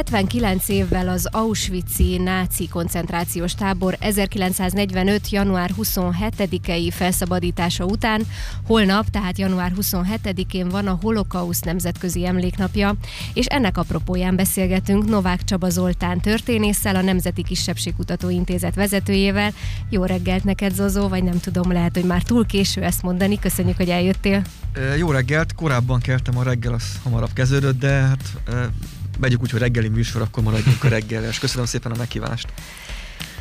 79 évvel az Auschwitz-i náci koncentrációs tábor 1945. január 27-i felszabadítása után holnap, tehát január 27-én van a Holokauszt Nemzetközi Emléknapja, és ennek apropóján beszélgetünk Novák Csaba Zoltán történésszel, a Nemzeti Kisebbségkutató Intézet vezetőjével. Jó reggelt neked, Zozó, vagy nem tudom, lehet, hogy már túl késő ezt mondani. Köszönjük, hogy eljöttél. Jó reggelt, korábban keltem a reggel, az hamarabb kezdődött, de hát vegyük úgy, hogy reggeli műsor, akkor maradjunk a reggel, és köszönöm szépen a meghívást.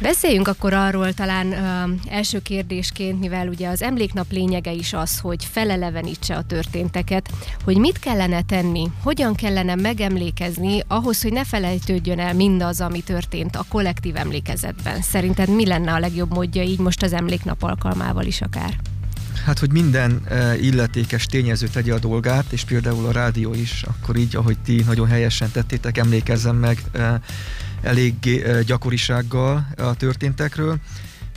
Beszéljünk akkor arról talán ö, első kérdésként, mivel ugye az emléknap lényege is az, hogy felelevenítse a történteket, hogy mit kellene tenni, hogyan kellene megemlékezni ahhoz, hogy ne felejtődjön el mindaz, ami történt a kollektív emlékezetben. Szerinted mi lenne a legjobb módja így most az emléknap alkalmával is akár? Hát, hogy minden illetékes tényező tegye a dolgát, és például a rádió is, akkor így, ahogy ti nagyon helyesen tettétek, emlékezzem meg elég gyakorisággal a történtekről.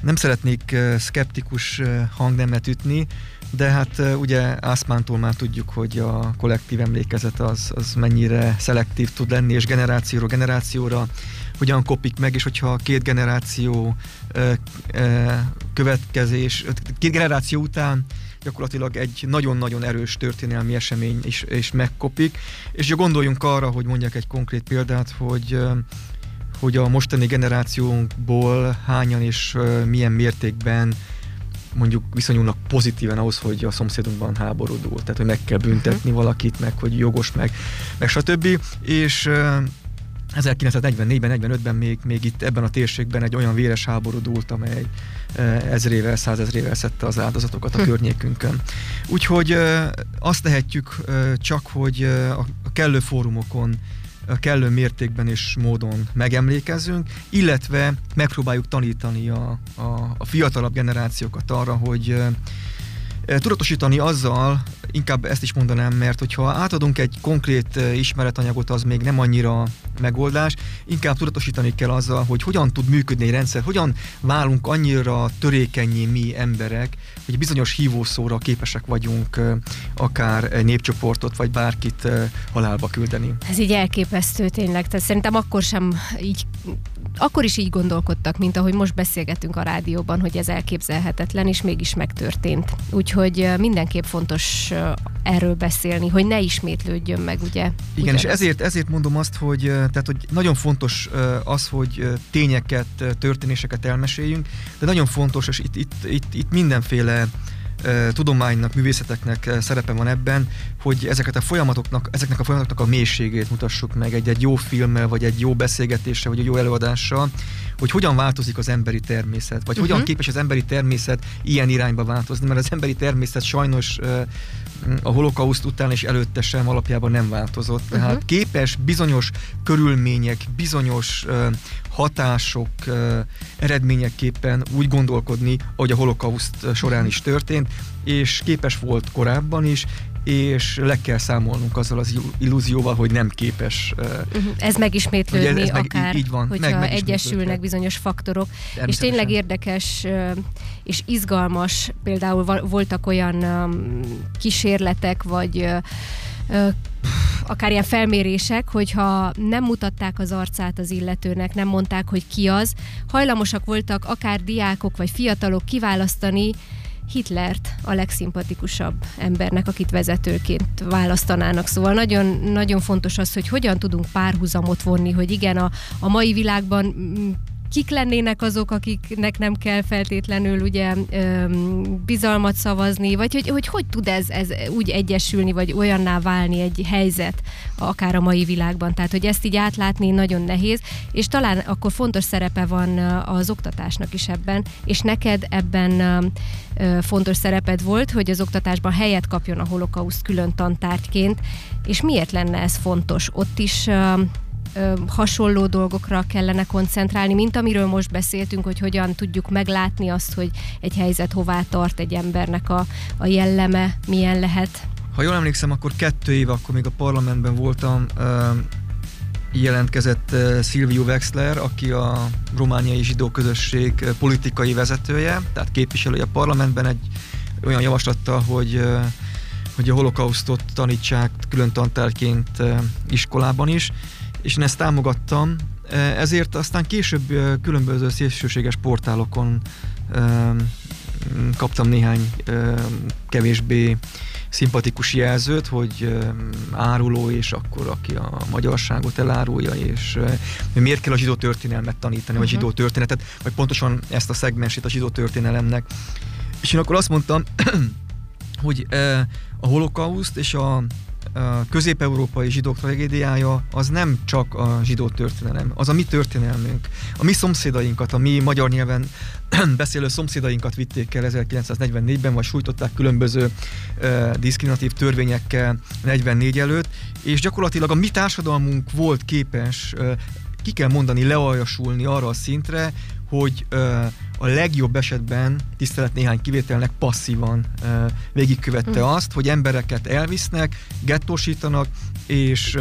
Nem szeretnék szkeptikus hangnemet ütni, de hát ugye Ászmántól már tudjuk, hogy a kollektív emlékezet az, az mennyire szelektív tud lenni, és generációról generációra hogyan kopik meg, és hogyha két generáció következés, két generáció után gyakorlatilag egy nagyon-nagyon erős történelmi esemény is, is megkopik, és ugye gondoljunk arra, hogy mondjak egy konkrét példát, hogy hogy a mostani generációnkból hányan és milyen mértékben mondjuk viszonyulnak pozitíven ahhoz, hogy a szomszédunkban háborúdul, tehát hogy meg kell büntetni uh-huh. valakit, meg hogy jogos, meg, meg stb. És 1944-ben, 45-ben még, még itt ebben a térségben egy olyan véres háború dúlt, amely ezrével, százezrével szedte az áldozatokat a hm. környékünkön. Úgyhogy azt tehetjük csak, hogy a kellő fórumokon a kellő mértékben és módon megemlékezzünk, illetve megpróbáljuk tanítani a, a, a fiatalabb generációkat arra, hogy tudatosítani azzal, inkább ezt is mondanám, mert hogyha átadunk egy konkrét ismeretanyagot, az még nem annyira megoldás, inkább tudatosítani kell azzal, hogy hogyan tud működni egy rendszer, hogyan válunk annyira törékenyé mi emberek, hogy bizonyos hívószóra képesek vagyunk akár népcsoportot, vagy bárkit halálba küldeni. Ez így elképesztő tényleg, tehát szerintem akkor sem így akkor is így gondolkodtak, mint ahogy most beszélgetünk a rádióban, hogy ez elképzelhetetlen, és mégis megtörtént. Úgyhogy mindenképp fontos erről beszélni, hogy ne ismétlődjön meg, ugye? Igen, ugyanez. és ezért, ezért mondom azt, hogy, tehát, hogy nagyon fontos az, hogy tényeket, történéseket elmeséljünk, de nagyon fontos, és itt, itt, itt, itt mindenféle tudománynak, művészeteknek szerepe van ebben, hogy ezeket a folyamatoknak, ezeknek a folyamatoknak a mélységét mutassuk meg egy, egy jó filmmel, vagy egy jó beszélgetéssel, vagy egy jó előadással, hogy hogyan változik az emberi természet, vagy uh-huh. hogyan mhm. képes az emberi természet ilyen irányba változni, mert az emberi természet sajnos a holokauszt után és előtte sem alapjában nem változott. Tehát uh-huh. képes bizonyos körülmények, bizonyos hatások eredményeképpen úgy gondolkodni, ahogy a holokauszt során is történt, és képes volt korábban is, és le kell számolnunk azzal az illúzióval, hogy nem képes. Uh-huh. Ez megismétlődni ez, ez akár, meg, így van, hogyha meg, egyesülnek bizonyos faktorok. És tényleg érdekes és izgalmas, például voltak olyan kísérletek, vagy akár ilyen felmérések, hogyha nem mutatták az arcát az illetőnek, nem mondták, hogy ki az, hajlamosak voltak akár diákok vagy fiatalok kiválasztani Hitlert a legszimpatikusabb embernek, akit vezetőként választanának. Szóval nagyon, nagyon fontos az, hogy hogyan tudunk párhuzamot vonni, hogy igen, a, a mai világban kik lennének azok, akiknek nem kell feltétlenül ugye bizalmat szavazni, vagy hogy hogy, hogy tud ez, ez úgy egyesülni, vagy olyanná válni egy helyzet, akár a mai világban. Tehát, hogy ezt így átlátni nagyon nehéz, és talán akkor fontos szerepe van az oktatásnak is ebben, és neked ebben fontos szereped volt, hogy az oktatásban helyet kapjon a holokauszt külön tantárgyként, és miért lenne ez fontos? Ott is ö, hasonló dolgokra kellene koncentrálni, mint amiről most beszéltünk, hogy hogyan tudjuk meglátni azt, hogy egy helyzet hová tart egy embernek a, a jelleme, milyen lehet. Ha jól emlékszem, akkor kettő éve, akkor még a parlamentben voltam, ö, jelentkezett Silvio Wexler, aki a romániai zsidó közösség politikai vezetője, tehát képviselője a parlamentben egy olyan javaslattal, hogy hogy a holokausztot tanítsák külön tantárként iskolában is, és én ezt támogattam, ezért aztán később különböző szélsőséges portálokon kaptam néhány kevésbé szimpatikus jelzőt, hogy áruló, és akkor aki a magyarságot elárulja, és miért kell a zsidó történelmet tanítani, vagy uh-huh. zsidó történetet, vagy pontosan ezt a szegmensét a zsidó történelemnek. És én akkor azt mondtam, hogy a holokauszt és a közép-európai zsidók tragédiája az nem csak a zsidó történelem, az a mi történelmünk. A mi szomszédainkat, a mi magyar nyelven beszélő szomszédainkat vitték el 1944-ben, vagy sújtották különböző uh, diszkriminatív törvényekkel 44 előtt, és gyakorlatilag a mi társadalmunk volt képes uh, ki kell mondani, lealjasulni arra a szintre, hogy a legjobb esetben, tisztelet néhány kivételnek passzívan uh, végigkövette mm. azt, hogy embereket elvisznek, gettósítanak, és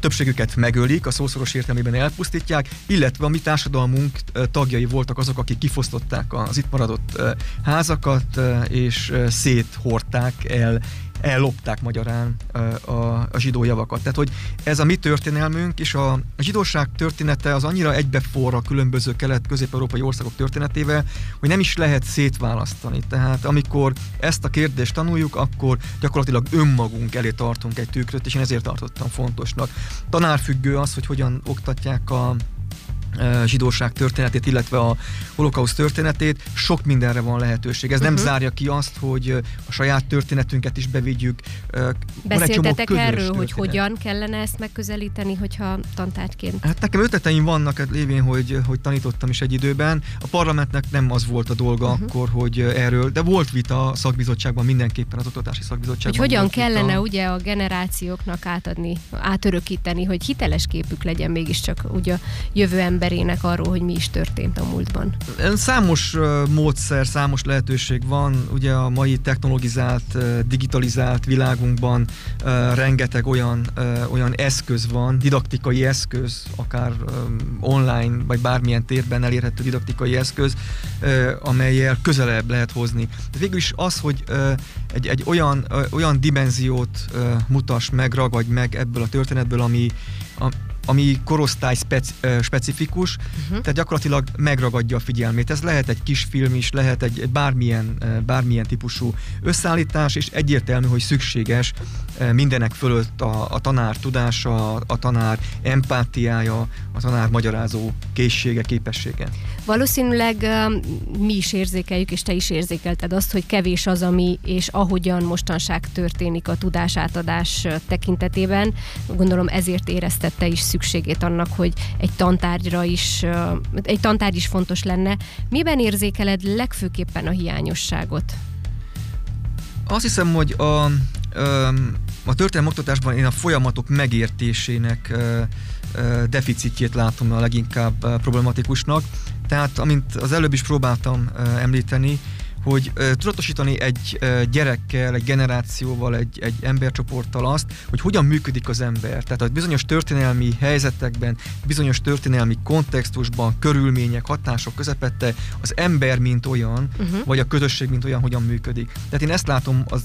többségüket megölik, a szószoros értelmében elpusztítják, illetve a mi társadalmunk tagjai voltak azok, akik kifosztották az itt maradott házakat, és széthordták el ellopták magyarán a, a zsidó javakat. Tehát, hogy ez a mi történelmünk, és a, a zsidóság története az annyira egybeforr a különböző kelet-közép-európai országok történetével, hogy nem is lehet szétválasztani. Tehát amikor ezt a kérdést tanuljuk, akkor gyakorlatilag önmagunk elé tartunk egy tükröt, és én ezért tartottam fontosnak. Tanárfüggő az, hogy hogyan oktatják a zsidóság történetét, illetve a holokauszt történetét, sok mindenre van lehetőség. Ez uh-huh. nem mhm. zárja ki azt, hogy a saját történetünket is bevigyük. Beszéltetek erről, történet. hogy hogyan kellene ezt megközelíteni, hogyha tantárgyként? Hát nekem ötleteim vannak hát lévén, hogy, hogy tanítottam is egy időben. A parlamentnek nem az volt a dolga uh-huh. akkor, hogy erről, de volt vita a szakbizottságban, mindenképpen az oktatási szakbizottságban. Hogy hogyan kellene vita. ugye a generációknak átadni, átörökíteni, hogy hiteles képük legyen mégiscsak ugye a jövő ember emberének arról, hogy mi is történt a múltban? Számos módszer, számos lehetőség van. Ugye a mai technologizált, digitalizált világunkban rengeteg olyan, olyan eszköz van, didaktikai eszköz, akár online, vagy bármilyen térben elérhető didaktikai eszköz, amelyel közelebb lehet hozni. De végül is az, hogy egy, egy olyan, olyan dimenziót mutass meg, ragadj meg ebből a történetből, ami, ami korosztály speci, specifikus, uh-huh. tehát gyakorlatilag megragadja a figyelmét. Ez lehet egy kis film is, lehet egy bármilyen, bármilyen típusú összeállítás, és egyértelmű, hogy szükséges mindenek fölött a, a tanár tudása, a tanár empátiája, a tanár magyarázó készsége, képessége. Valószínűleg mi is érzékeljük, és te is érzékelted azt, hogy kevés az, ami és ahogyan mostanság történik a tudásátadás tekintetében. Gondolom ezért éreztette is szükségét annak, hogy egy tantárgyra is, egy tantárgy is fontos lenne. Miben érzékeled legfőképpen a hiányosságot? Azt hiszem, hogy a, a történelmi oktatásban én a folyamatok megértésének deficitjét látom a leginkább problematikusnak. Tehát, amint az előbb is próbáltam említeni, hogy tudatosítani egy gyerekkel, egy generációval, egy, egy embercsoporttal azt, hogy hogyan működik az ember. Tehát a bizonyos történelmi helyzetekben, bizonyos történelmi kontextusban, körülmények, hatások közepette az ember, mint olyan, uh-huh. vagy a közösség, mint olyan, hogyan működik. Tehát én ezt látom az,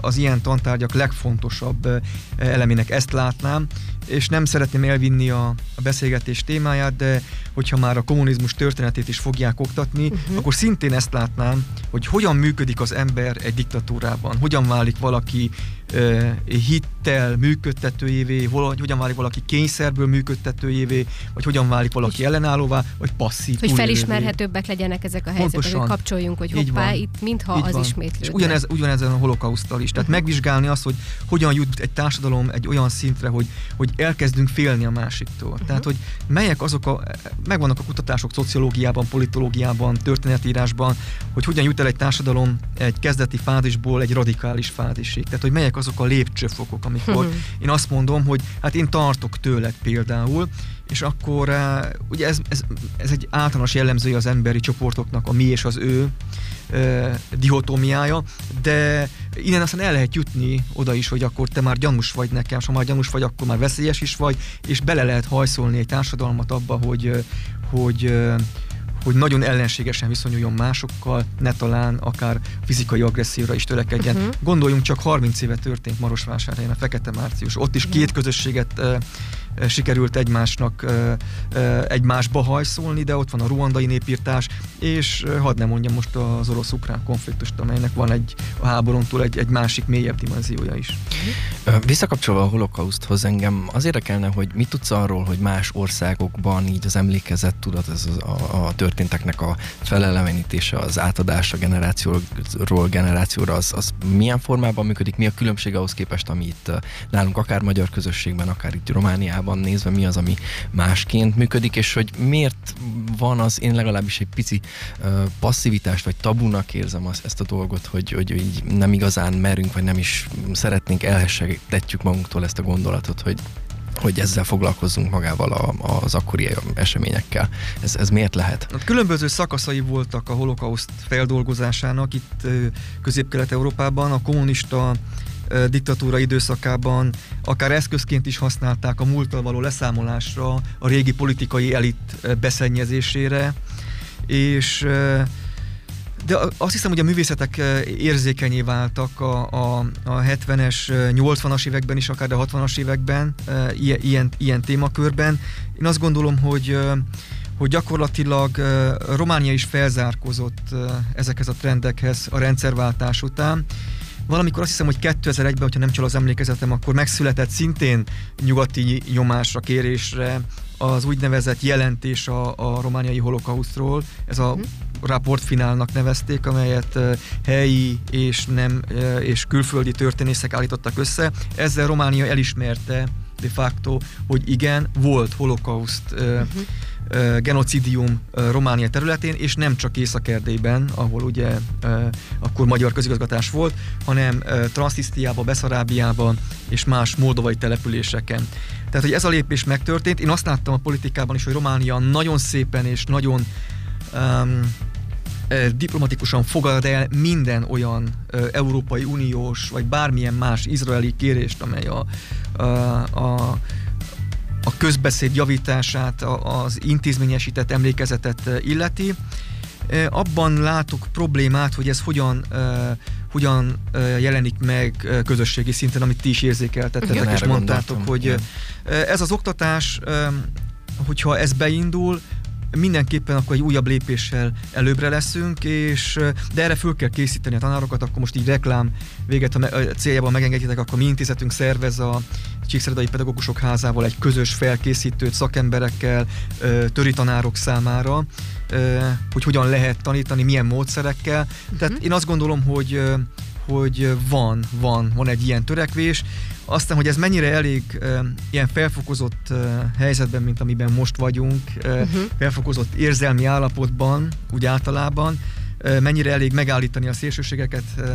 az ilyen tantárgyak legfontosabb elemének, ezt látnám, és nem szeretném elvinni a, a beszélgetés témáját, de hogyha már a kommunizmus történetét is fogják oktatni, uh-huh. akkor szintén ezt látnám, hogy hogyan működik az ember egy diktatúrában, hogyan válik valaki hittel működtetőjévé, hogyan válik valaki kényszerből működtetőjévé, vagy hogyan válik valaki ellenállóvá, vagy passzív. Hogy felismerhetőbbek legyenek ezek a helyzetek, hogy kapcsoljunk, hogy hoppá, itt mintha Így az van. ismétlődne. És ugyanez, ugyanezen a holokausztal is. Tehát uh-huh. megvizsgálni azt, hogy hogyan jut egy társadalom egy olyan szintre, hogy, hogy elkezdünk félni a másiktól. Uh-huh. Tehát, hogy melyek azok a, megvannak a kutatások szociológiában, politológiában, történetírásban, hogy hogyan jut el egy társadalom egy kezdeti fázisból egy radikális fázisig. Tehát, hogy melyek azok a lépcsőfokok, amikor hmm. én azt mondom, hogy hát én tartok tőled például, és akkor uh, ugye ez, ez, ez egy általános jellemzője az emberi csoportoknak, a mi és az ő uh, dihotómiája, de innen aztán el lehet jutni oda is, hogy akkor te már gyanús vagy nekem, és ha már gyanús vagy, akkor már veszélyes is vagy, és bele lehet hajszolni egy társadalmat abba, hogy, hogy hogy nagyon ellenségesen viszonyuljon másokkal, ne talán akár fizikai agresszióra is törekedjen. Uh-huh. Gondoljunk csak 30 éve történt Marosvásárhelyen a Fekete Március. Ott is két közösséget sikerült egymásnak egymásba hajszolni, de ott van a ruandai népírtás, és hadd nem mondjam most az orosz-ukrán konfliktust, amelynek van egy a háborún túl egy, egy másik mélyebb dimenziója is. Visszakapcsolva a holokauszthoz engem az érdekelne, hogy mit tudsz arról, hogy más országokban így az emlékezet tudat, ez a, a, történteknek a felelevenítése, az átadása generációról generációra, az, az milyen formában működik, mi a különbség ahhoz képest, ami nálunk akár magyar közösségben, akár itt Romániában Amerikában nézve mi az, ami másként működik, és hogy miért van az, én legalábbis egy pici passzivitást, vagy tabunak érzem az, ezt a dolgot, hogy, hogy így nem igazán merünk, vagy nem is szeretnénk elhessegetjük magunktól ezt a gondolatot, hogy hogy ezzel foglalkozzunk magával a, az akkori eseményekkel. Ez, ez miért lehet? A különböző szakaszai voltak a holokauszt feldolgozásának itt Közép-Kelet-Európában. A kommunista diktatúra időszakában akár eszközként is használták a múlttal való leszámolásra, a régi politikai elit beszennyezésére, és de azt hiszem, hogy a művészetek érzékenyé váltak a, a, a 70-es, 80-as években is, akár a 60-as években ilyen, ilyen témakörben. Én azt gondolom, hogy hogy gyakorlatilag Románia is felzárkozott ezekhez a trendekhez a rendszerváltás után, valamikor azt hiszem, hogy 2001-ben, hogyha nem csal az emlékezetem, akkor megszületett szintén nyugati nyomásra, kérésre az úgynevezett jelentés a, a romániai holokausztról. Ez a mhm. raportfinálnak nevezték, amelyet helyi és nem és külföldi történészek állítottak össze. Ezzel Románia elismerte de facto, hogy igen, volt holokauszt uh-huh genocidium Románia területén, és nem csak Észak-Erdélyben, ahol ugye akkor magyar közigazgatás volt, hanem Transzisztiában, Beszarábiában és más moldovai településeken. Tehát, hogy ez a lépés megtörtént, én azt láttam a politikában is, hogy Románia nagyon szépen és nagyon um, diplomatikusan fogad el minden olyan uh, Európai Uniós, vagy bármilyen más izraeli kérést, amely a, a, a a közbeszéd javítását, az intézményesített emlékezetet illeti. Abban látok problémát, hogy ez hogyan, hogyan jelenik meg közösségi szinten, amit ti is érzékeltettetek, Igen, és mondtátok, hogy Igen. ez az oktatás, hogyha ez beindul, mindenképpen akkor egy újabb lépéssel előbbre leszünk, és de erre föl kell készíteni a tanárokat, akkor most így reklám véget, ha céljában megengedjétek, akkor mi intézetünk szervez a Csíkszeredai Pedagógusok Házával egy közös felkészítőt szakemberekkel, töri tanárok számára, hogy hogyan lehet tanítani, milyen módszerekkel. Tehát uh-huh. én azt gondolom, hogy hogy van, van, van egy ilyen törekvés. Aztán, hogy ez mennyire elég uh, ilyen felfokozott uh, helyzetben, mint amiben most vagyunk, uh, uh-huh. felfokozott érzelmi állapotban, úgy általában, uh, mennyire elég megállítani a szélsőségeket, uh,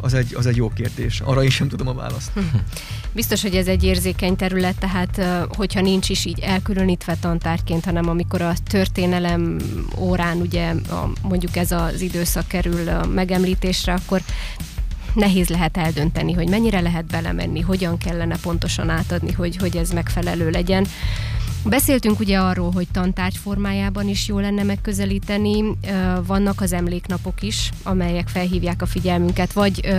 az egy, az egy jó kérdés. Arra én sem tudom a választ. Biztos, hogy ez egy érzékeny terület, tehát hogyha nincs is így elkülönítve tantárként, hanem amikor a történelem órán ugye a, mondjuk ez az időszak kerül megemlítésre, akkor nehéz lehet eldönteni, hogy mennyire lehet belemenni, hogyan kellene pontosan átadni, hogy, hogy ez megfelelő legyen. Beszéltünk ugye arról, hogy tantárgy formájában is jó lenne megközelíteni. Vannak az emléknapok is, amelyek felhívják a figyelmünket, vagy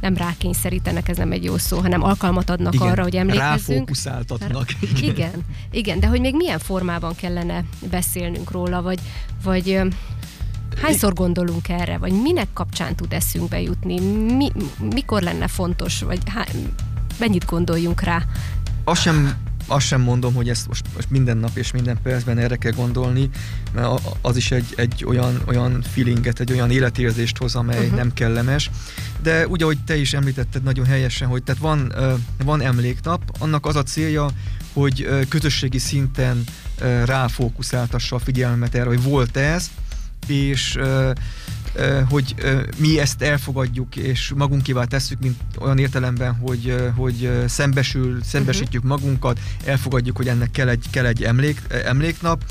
nem rákényszerítenek, ez nem egy jó szó, hanem alkalmat adnak igen, arra, hogy emlékezzünk. Ráfókuszáltatnak. Igen. igen, igen, de hogy még milyen formában kellene beszélnünk róla, vagy, vagy Hányszor gondolunk erre, vagy minek kapcsán tud eszünkbe jutni? Mi, mikor lenne fontos, vagy há, mennyit gondoljunk rá? Azt sem azt sem mondom, hogy ezt most, most minden nap és minden percben erre kell gondolni, mert az is egy, egy olyan, olyan feelinget, egy olyan életérzést hoz, amely uh-huh. nem kellemes. De úgy, ahogy te is említetted nagyon helyesen, hogy tehát van, van emléknap, annak az a célja, hogy közösségi szinten ráfókuszáltassa a figyelmet erre, hogy volt ez, és hogy mi ezt elfogadjuk, és magunkévá tesszük, mint olyan értelemben, hogy, hogy szembesül, szembesítjük uh-huh. magunkat, elfogadjuk, hogy ennek kell egy, kell egy emlék, emléknap,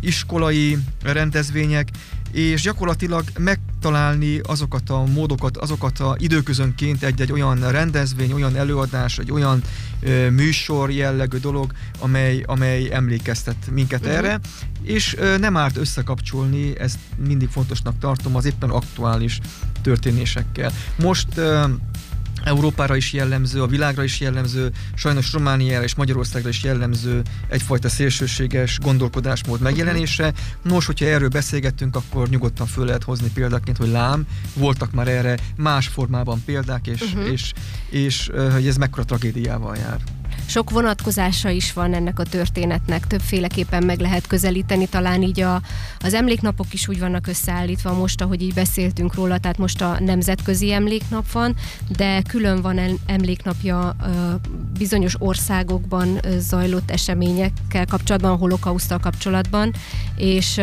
iskolai rendezvények, és gyakorlatilag meg megtalálni azokat a módokat, azokat a időközönként egy-egy olyan rendezvény, olyan előadás, egy olyan ö, műsor jellegű dolog, amely, amely emlékeztet minket uh-huh. erre, és ö, nem árt összekapcsolni, ezt mindig fontosnak tartom, az éppen aktuális történésekkel. Most ö, Európára is jellemző, a világra is jellemző, sajnos Romániára és Magyarországra is jellemző egyfajta szélsőséges gondolkodásmód megjelenése. Nos, hogyha erről beszélgettünk, akkor nyugodtan föl lehet hozni példaként, hogy lám, voltak már erre más formában példák, és, uh-huh. és, és, hogy ez mekkora tragédiával jár. Sok vonatkozása is van ennek a történetnek, többféleképpen meg lehet közelíteni, talán így a, az emléknapok is úgy vannak összeállítva most, ahogy így beszéltünk róla, tehát most a Nemzetközi Emléknap van, de külön van emléknapja bizonyos országokban zajlott eseményekkel kapcsolatban, a holokausztal kapcsolatban, és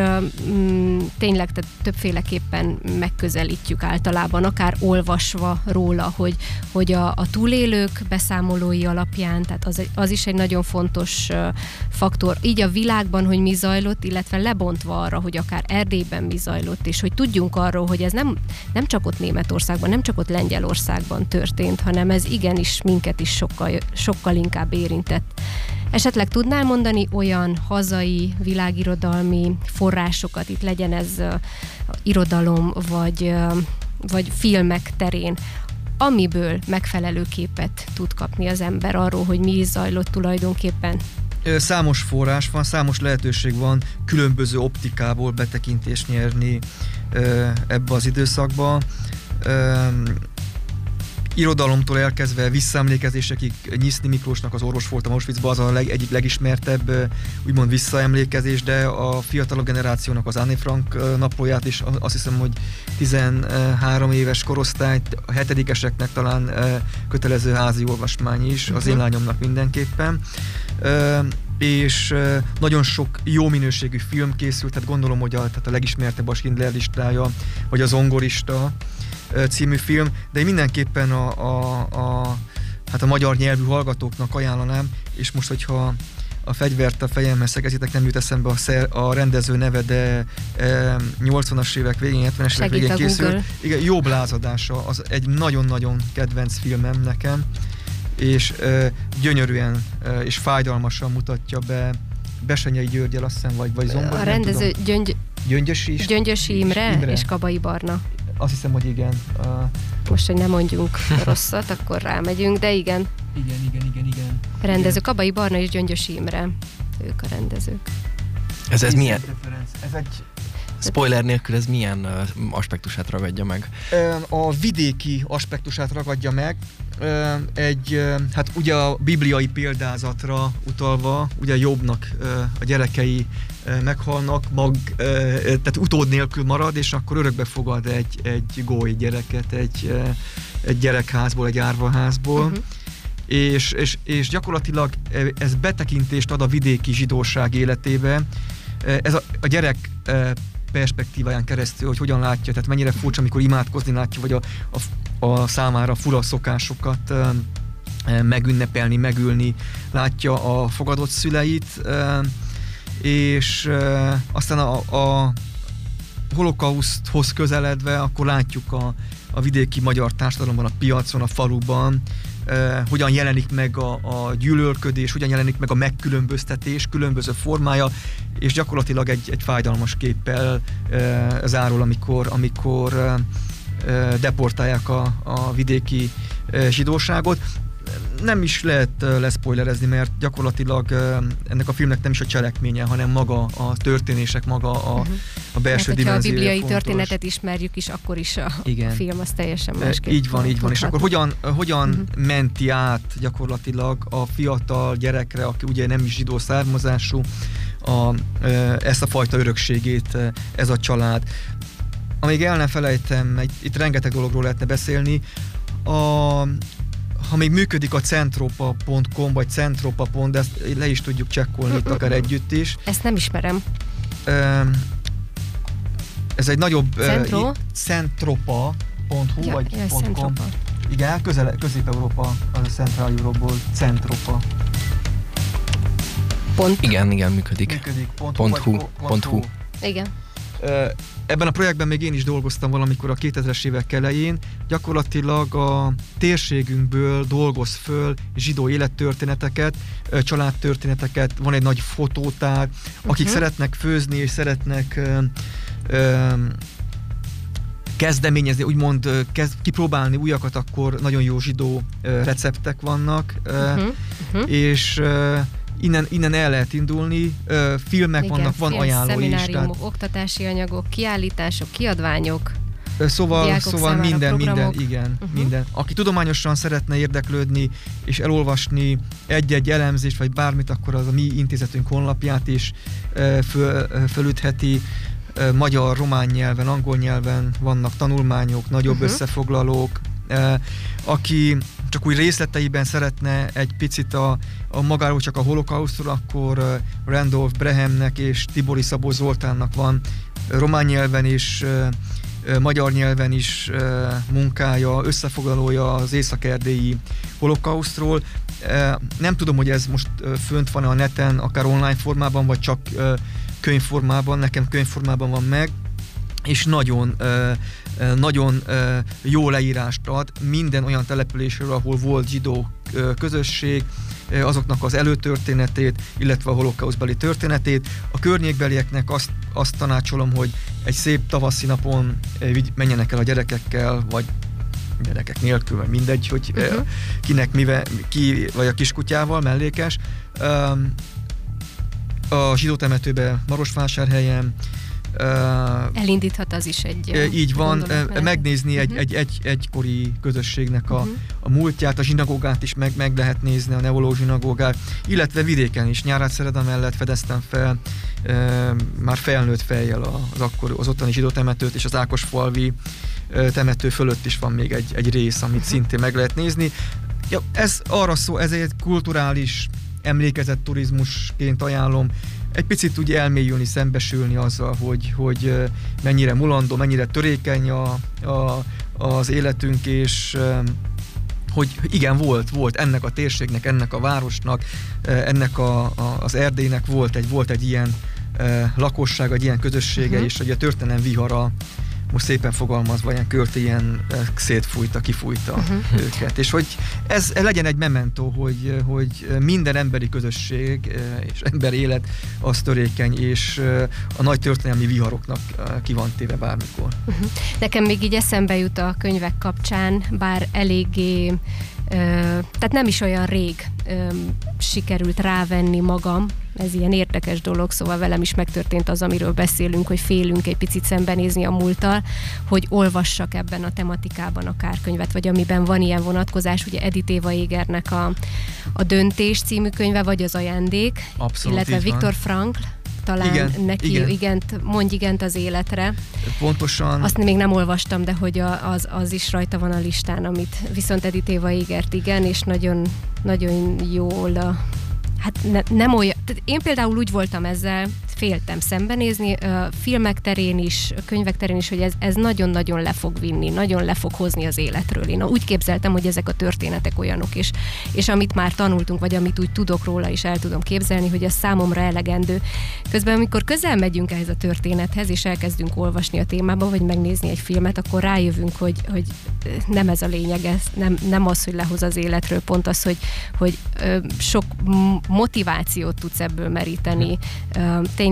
mm, tényleg tehát többféleképpen megközelítjük általában, akár olvasva róla, hogy, hogy a, a túlélők beszámolói alapján, tehát az, az is egy nagyon fontos faktor. Így a világban, hogy mi zajlott, illetve lebontva arra, hogy akár Erdélyben mi zajlott, és hogy tudjunk arról, hogy ez nem, nem csak ott Németországban, nem csak ott Lengyelországban történt, hanem ez igenis minket is sokkal, sokkal inkább érintett. Esetleg tudnál mondani olyan hazai világirodalmi forrásokat, itt legyen ez uh, irodalom vagy, uh, vagy filmek terén, amiből megfelelő képet tud kapni az ember arról, hogy mi is zajlott tulajdonképpen. Számos forrás van, számos lehetőség van különböző optikából betekintést nyerni ebbe az időszakba irodalomtól elkezdve visszaemlékezésekig Nyiszni Miklósnak az orvos volt a Auschwitzba, az a leg, egyik legismertebb úgymond visszaemlékezés, de a fiatalabb generációnak az Anne Frank naplóját is azt hiszem, hogy 13 éves korosztályt, a hetedikeseknek talán kötelező házi olvasmány is, az én mhm. lányomnak mindenképpen és nagyon sok jó minőségű film készült, tehát gondolom, hogy a, tehát a legismertebb a Schindler listája, vagy az Ongorista, című film, de én mindenképpen a, a, a, hát a magyar nyelvű hallgatóknak ajánlanám, és most, hogyha a fegyvert a fejemmel szegezitek, nem jut eszembe a, szer, a rendező neve, de e, 80-as évek végén, 70-es évek végén készült. Igen, jobb lázadása, az egy nagyon-nagyon kedvenc filmem nekem, és e, gyönyörűen e, és fájdalmasan mutatja be Besenyei Györgyel, azt hiszem, vagy, vagy Zombor, A rendező Gyöngy... Gyöngyösi, Gyöngyösi Imre, Imre és Kabai Barna. Azt hiszem, hogy igen. Uh... Most, hogy nem mondjunk rosszat, akkor rámegyünk, de igen. Igen, igen, igen, igen. Rendezők, Abai Barna és Gyöngyös Imre. Ők a rendezők. Ez, ez milyen? Ez egy Spoiler nélkül ez milyen aspektusát ragadja meg? A vidéki aspektusát ragadja meg. Egy, hát ugye a bibliai példázatra utalva, ugye Jobbnak a gyerekei meghalnak, mag, tehát utód nélkül marad, és akkor örökbe fogad egy, egy góly gyereket, egy, egy gyerekházból, egy árvaházból. Uh-huh. És, és, és gyakorlatilag ez betekintést ad a vidéki zsidóság életébe. Ez a, a gyerek perspektíváján keresztül, hogy hogyan látja, tehát mennyire furcsa, amikor imádkozni látja, vagy a, a, a számára fura szokásokat megünnepelni, megülni, látja a fogadott szüleit, és aztán a, a holokauszthoz közeledve, akkor látjuk a, a vidéki magyar társadalomban, a piacon, a faluban, eh, hogyan jelenik meg a, a gyűlölködés, hogyan jelenik meg a megkülönböztetés különböző formája, és gyakorlatilag egy, egy fájdalmas képpel eh, zárul, amikor, amikor eh, deportálják a, a vidéki zsidóságot nem is lehet leszpoilerezni, mert gyakorlatilag ennek a filmnek nem is a cselekménye, hanem maga a történések, maga a, uh-huh. a belső dimenziója Ha a bibliai fontos. történetet ismerjük is, akkor is a, Igen. a film az teljesen másképp. Így van, így van. És akkor hogyan, hogyan uh-huh. menti át gyakorlatilag a fiatal gyerekre, aki ugye nem is zsidó származású, a, ezt a fajta örökségét ez a család. Amíg el nem felejtem, itt rengeteg dologról lehetne beszélni, a, ha még működik a centropa.com vagy centropa. de ezt le is tudjuk csekkolni itt akár együtt is. Ezt nem ismerem. Ez egy nagyobb... Centro? Uh, centropa.hu ja, vagy ja, .com. Centropa. Igen, közel, Közép-Európa, az a Central Europe-ból Centropa. Pont. Igen, igen, működik. Működik. Pont, pont, hu, pont, hu. Igen. Ebben a projektben még én is dolgoztam valamikor a 2000-es évek elején. Gyakorlatilag a térségünkből dolgoz föl zsidó élettörténeteket, családtörténeteket, van egy nagy fotótár, akik uh-huh. szeretnek főzni és szeretnek ö, ö, kezdeményezni, úgymond kezd, kipróbálni újakat, akkor nagyon jó zsidó receptek vannak, uh-huh, uh-huh. és innen, innen el lehet indulni, filmek Igen, vannak, van film, ajánló is. Tehát... oktatási anyagok, kiállítások, kiadványok. Szóval, szóval minden, minden, igen, uh-huh. minden. Aki tudományosan szeretne érdeklődni és elolvasni egy-egy elemzést, vagy bármit, akkor az a mi intézetünk honlapját is föl, fölütheti magyar, román nyelven, angol nyelven vannak tanulmányok, nagyobb uh-huh. összefoglalók. Aki csak úgy részleteiben szeretne egy picit a, a magáról csak a holokausztról, akkor Randolph Brehemnek és Tibori Szabó Zoltánnak van román nyelven is, magyar nyelven is munkája, összefoglalója az észak-erdélyi holokausztról. Nem tudom, hogy ez most fönt van a neten, akár online formában, vagy csak könyvformában, nekem könyvformában van meg, és nagyon, nagyon jó leírást ad minden olyan településről, ahol volt zsidó közösség, azoknak az előtörténetét, illetve a holokauszbeli történetét. A környékbelieknek azt, azt tanácsolom, hogy egy szép tavaszi napon menjenek el a gyerekekkel, vagy gyerekek nélkül, vagy mindegy, hogy uh-huh. kinek mivel, ki, vagy a kiskutyával, mellékes a zsidó temetőbe Marosvásárhelyen, Elindíthat az is egy Így van, megnézni egy, uh-huh. egy, egy egykori közösségnek a, uh-huh. a múltját, a zsinagógát is meg, meg lehet nézni, a neoló zsinagógát, illetve vidéken is. Nyárát Szereda mellett fedeztem fel már felnőtt fejjel az, akkor, az ottani zsidó temetőt, és az Ákosfalvi temető fölött is van még egy, egy rész, amit uh-huh. szintén meg lehet nézni. Ja, ez arra szó, ez egy kulturális emlékezett turizmusként ajánlom, egy picit úgy elmélyülni, szembesülni azzal, hogy, hogy mennyire mulandó, mennyire törékeny a, a, az életünk, és hogy igen, volt, volt ennek a térségnek, ennek a városnak, ennek a, a, az Erdélynek volt egy, volt egy ilyen lakosság, egy ilyen közössége, uh-huh. és hogy a történelem vihara most szépen fogalmazva, ilyen körte ilyen szétfújta, kifújta uh-huh. őket. És hogy ez legyen egy mementó, hogy, hogy minden emberi közösség és ember élet az törékeny, és a nagy történelmi viharoknak ki van téve bármikor. Uh-huh. Nekem még így eszembe jut a könyvek kapcsán, bár eléggé tehát nem is olyan rég sikerült rávenni magam, ez ilyen érdekes dolog, szóval velem is megtörtént az, amiről beszélünk, hogy félünk egy picit szembenézni a múlttal, hogy olvassak ebben a tematikában akár könyvet, vagy amiben van ilyen vonatkozás, ugye Edith Éva Égernek a, a Döntés című könyve, vagy az ajándék, Abszolút illetve Viktor Frankl, talán igen, neki igen. igent, mondj igent az életre. Pontosan. Azt még nem olvastam, de hogy az, az is rajta van a listán, amit viszont Edith Éva ígért, igen, és nagyon, nagyon jól hát ne, nem olyan, tehát én például úgy voltam ezzel, féltem szembenézni, filmek terén is, könyvek terén is, hogy ez, ez nagyon-nagyon le fog vinni, nagyon le fog hozni az életről. Én úgy képzeltem, hogy ezek a történetek olyanok is, és amit már tanultunk, vagy amit úgy tudok róla is el tudom képzelni, hogy ez számomra elegendő. Közben, amikor közel megyünk ehhez a történethez, és elkezdünk olvasni a témába, vagy megnézni egy filmet, akkor rájövünk, hogy, hogy nem ez a lényeg, ez nem, nem az, hogy lehoz az életről, pont az, hogy, hogy sok motivációt tudsz ebből meríteni, tényleg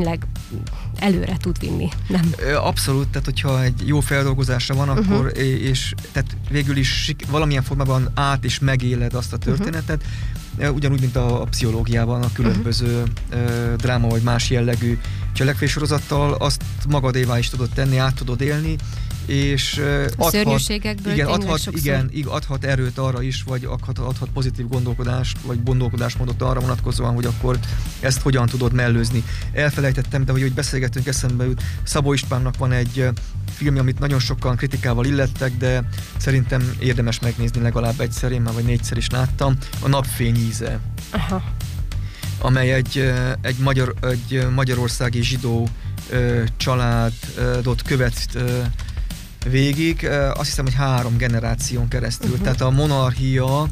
előre tud vinni. Nem. Abszolút, tehát hogyha egy jó feldolgozása van, uh-huh. akkor és tehát végül is valamilyen formában át is megéled azt a mhm. történetet, uh-huh. ugyanúgy, mint a, a pszichológiában a különböző uh-huh. dráma vagy más jellegű cselekvéssorozattal, azt magadévá is tudod tenni, át tudod élni, és adhat, igen, adhat, igen, adhat erőt arra is, vagy adhat, adhat pozitív gondolkodást, vagy gondolkodásmódot arra vonatkozóan, hogy akkor ezt hogyan tudod mellőzni. Elfelejtettem, de hogy, hogy beszélgetünk, eszembe jut, Szabó Istvánnak van egy film, amit nagyon sokan kritikával illettek, de szerintem érdemes megnézni legalább egyszer, én már vagy négyszer is láttam, a Napfény íze. Aha. amely egy, egy, magyar, egy magyarországi zsidó családot követ végig, azt hiszem, hogy három generáción keresztül. Uh-huh. Tehát a monarchia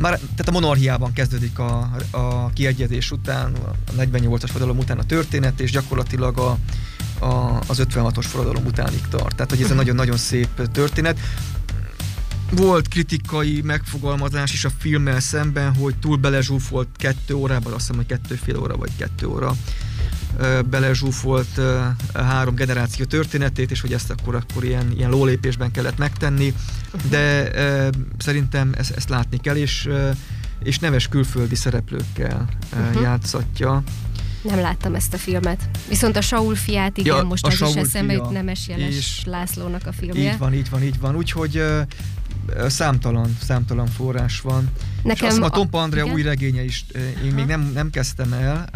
már, tehát a monarchiában kezdődik a, a kiegyezés után, a 48-as forradalom után a történet, és gyakorlatilag a, a, az 56-os forradalom utánig tart. Tehát, hogy ez egy nagyon-nagyon szép történet. Volt kritikai megfogalmazás is a filmmel szemben, hogy túl belezsúfolt kettő órában, azt hiszem, hogy kettő fél óra vagy kettő óra belezsúfolt három generáció történetét, és hogy ezt akkor, akkor ilyen, ilyen lólépésben kellett megtenni, de szerintem ezt, ezt látni kell, és, és neves külföldi szereplőkkel uh-huh. játszatja. Nem láttam ezt a filmet. Viszont a Saul fiát, igen, ja, most az Saul is eszembe jut Nemes Jeles és Lászlónak a filmje. Így van, így van, így van. Úgyhogy számtalan, számtalan forrás van. Nekem és azt a Tompa Andrea igen? új regénye is, én még nem, nem kezdtem el,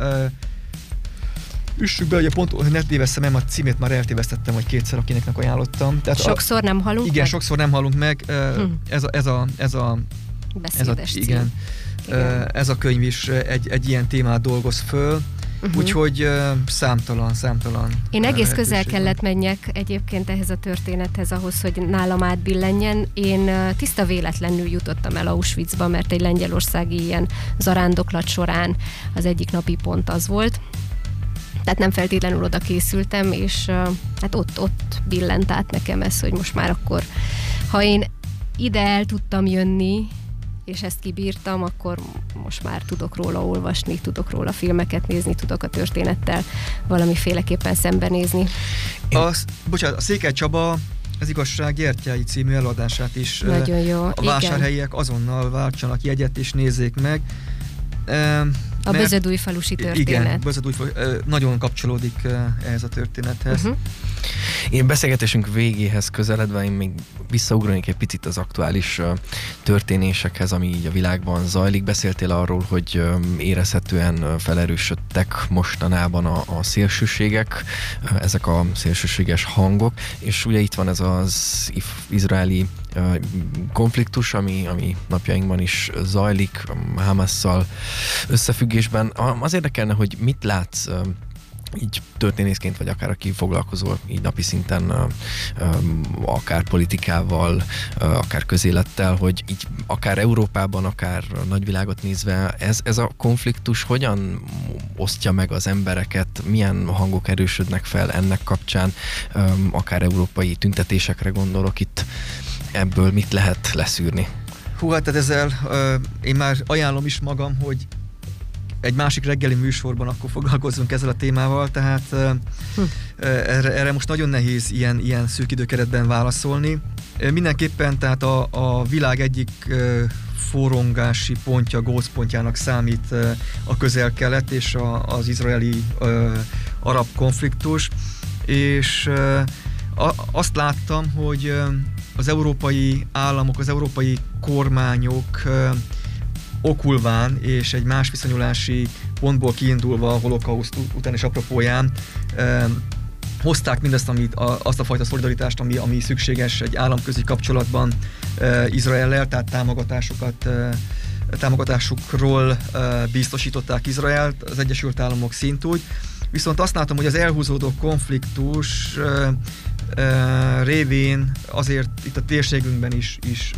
Üssük be, hogy a pont, hogy ne tévesszem el, a címét már eltévesztettem, hogy kétszer akinek ajánlottam. Tehát sokszor nem halunk Igen, meg? sokszor nem halunk meg. Hm. Ez a, ez a, ez a, ez a igen, igen. Ez a könyv is egy, egy ilyen témát dolgoz föl. Uh-huh. Úgyhogy uh, számtalan, számtalan. Én egész közel kellett menjek egyébként ehhez a történethez, ahhoz, hogy nálam átbillenjen. Én uh, tiszta véletlenül jutottam el Auschwitzba, mert egy lengyelországi ilyen zarándoklat során az egyik napi pont az volt. Tehát nem feltétlenül oda készültem, és hát ott, ott billent át nekem ez, hogy most már akkor, ha én ide el tudtam jönni, és ezt kibírtam, akkor most már tudok róla olvasni, tudok róla filmeket nézni, tudok a történettel valamiféleképpen szembenézni. A, bocsánat, a Székely Csaba az igazság gyertyái című eladását is Nagyon jó. a vásárhelyiek azonnal váltsanak jegyet és nézzék meg. A Bözödújfalusi történet. Igen, Bözödújfalusi, nagyon kapcsolódik ehhez a történethez. Uh-huh. Én beszélgetésünk végéhez közeledve én még visszaugranék egy picit az aktuális történésekhez, ami így a világban zajlik. Beszéltél arról, hogy érezhetően felerősödtek mostanában a, a szélsőségek, ezek a szélsőséges hangok, és ugye itt van ez az izraeli konfliktus, ami, ami napjainkban is zajlik Hamasszal összefüggésben. Az érdekelne, hogy mit látsz így történészként, vagy akár aki foglalkozol így napi szinten akár politikával, akár közélettel, hogy így akár Európában, akár nagyvilágot nézve ez, ez a konfliktus hogyan osztja meg az embereket, milyen hangok erősödnek fel ennek kapcsán, akár európai tüntetésekre gondolok itt, ebből mit lehet leszűrni? Hú, hát ezzel én már ajánlom is magam, hogy egy másik reggeli műsorban akkor foglalkozzunk ezzel a témával, tehát hm. erre, erre most nagyon nehéz ilyen, ilyen szűk időkeretben válaszolni. Mindenképpen tehát a, a világ egyik forrongási pontja, gócpontjának számít a közel-kelet és a, az izraeli arab konfliktus, és azt láttam, hogy az európai államok, az európai kormányok okulván és egy más viszonyulási pontból kiindulva a holokauszt után és apropóján hozták mindezt, amit, a, azt a fajta szolidaritást, ami, ami szükséges egy államközi kapcsolatban e, Izraellel, tehát támogatásokat e, támogatásukról e, biztosították Izraelt, az Egyesült Államok szintúgy. Viszont azt látom, hogy az elhúzódó konfliktus e, e, révén azért itt a térségünkben is, is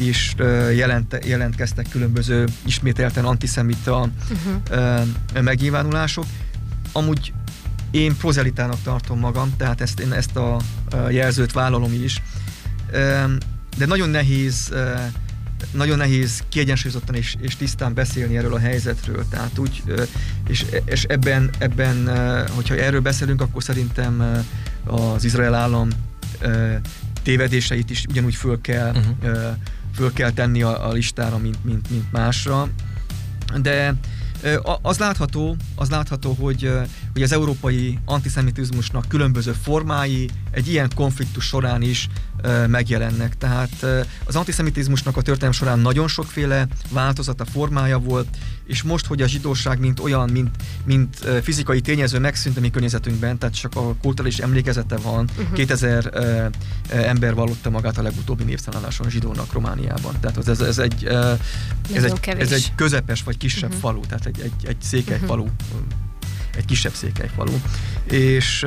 is jelent, jelentkeztek különböző ismételten antiszemita uh-huh. megnyilvánulások. Amúgy én prozelitának tartom magam, tehát ezt, én ezt a jelzőt vállalom is. De nagyon nehéz nagyon nehéz kiegyensúlyozottan és, és tisztán beszélni erről a helyzetről. Tehát úgy, és, és ebben, ebben, hogyha erről beszélünk, akkor szerintem az Izrael állam tévedéseit is ugyanúgy föl kell uh-huh föl kell tenni a, a listára, mint, mint, mint másra. De az látható, az látható, hogy, hogy az európai antiszemitizmusnak különböző formái egy ilyen konfliktus során is megjelennek. Tehát az antiszemitizmusnak a történelem során nagyon sokféle változata, formája volt, és most, hogy a zsidóság mint olyan, mint, mint fizikai tényező megszűnt a mi környezetünkben, tehát csak a kulturális emlékezete van, uh-huh. 2000 uh, ember vallotta magát a legutóbbi névszálláson zsidónak Romániában. Tehát ez, ez, ez, egy, uh, ez, egy, ez egy közepes vagy kisebb uh-huh. falu, tehát egy, egy, egy székely uh-huh. falu, egy kisebb székely falu. És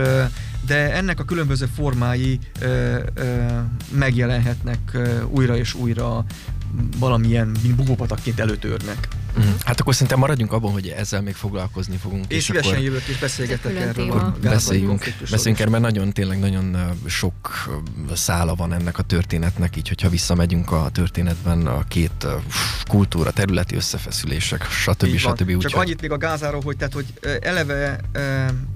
de ennek a különböző formái megjelenhetnek újra és újra valamilyen bugópatakként előtörnek. Mm. Hát akkor szerintem maradjunk abban, hogy ezzel még foglalkozni fogunk. És, és szívesen akkor jövök és beszélgetek erről. Akkor beszéljünk, beszéljünk erről, mert nagyon tényleg nagyon sok szála van ennek a történetnek, így hogyha visszamegyünk a történetben a két kultúra, területi összefeszülések, stb. stb. Úgy, Csak annyit még a Gázáról, hogy, tehát, hogy eleve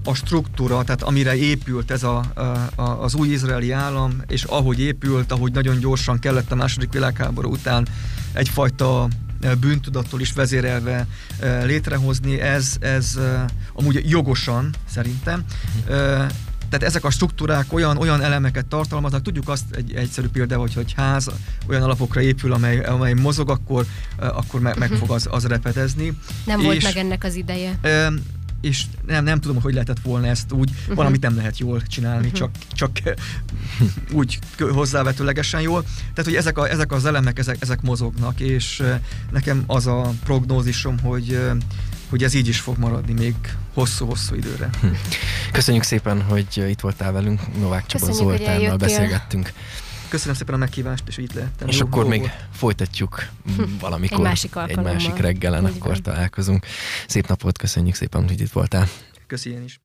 a struktúra, tehát amire épült ez a, a, az új izraeli állam, és ahogy épült, ahogy nagyon gyorsan kellett a második világháború után egyfajta bűntudattól is vezérelve létrehozni, ez, ez amúgy jogosan szerintem. Tehát ezek a struktúrák olyan, olyan elemeket tartalmaznak, tudjuk azt egy egyszerű példa, hogy, hogy ház olyan alapokra épül, amely, amely mozog, akkor, akkor meg, meg fog az, az repedezni. Nem és, volt meg ennek az ideje és nem, nem tudom, hogy lehetett volna ezt úgy, uh-huh. valamit nem lehet jól csinálni, uh-huh. csak, csak úgy hozzávetőlegesen jól. Tehát, hogy ezek, a, ezek az elemek, ezek, ezek mozognak, és nekem az a prognózisom, hogy hogy ez így is fog maradni még hosszú-hosszú időre. Hm. Köszönjük szépen, hogy itt voltál velünk, Novák Csaba Zoltánnal beszélgettünk. Köszönöm szépen a meghívást, és itt lehettem. És akkor még folytatjuk hm. valamikor. Egy másik, egy másik reggelen, Úgy akkor van. találkozunk. Szép napot, köszönjük szépen, hogy itt voltál. Köszönjük is.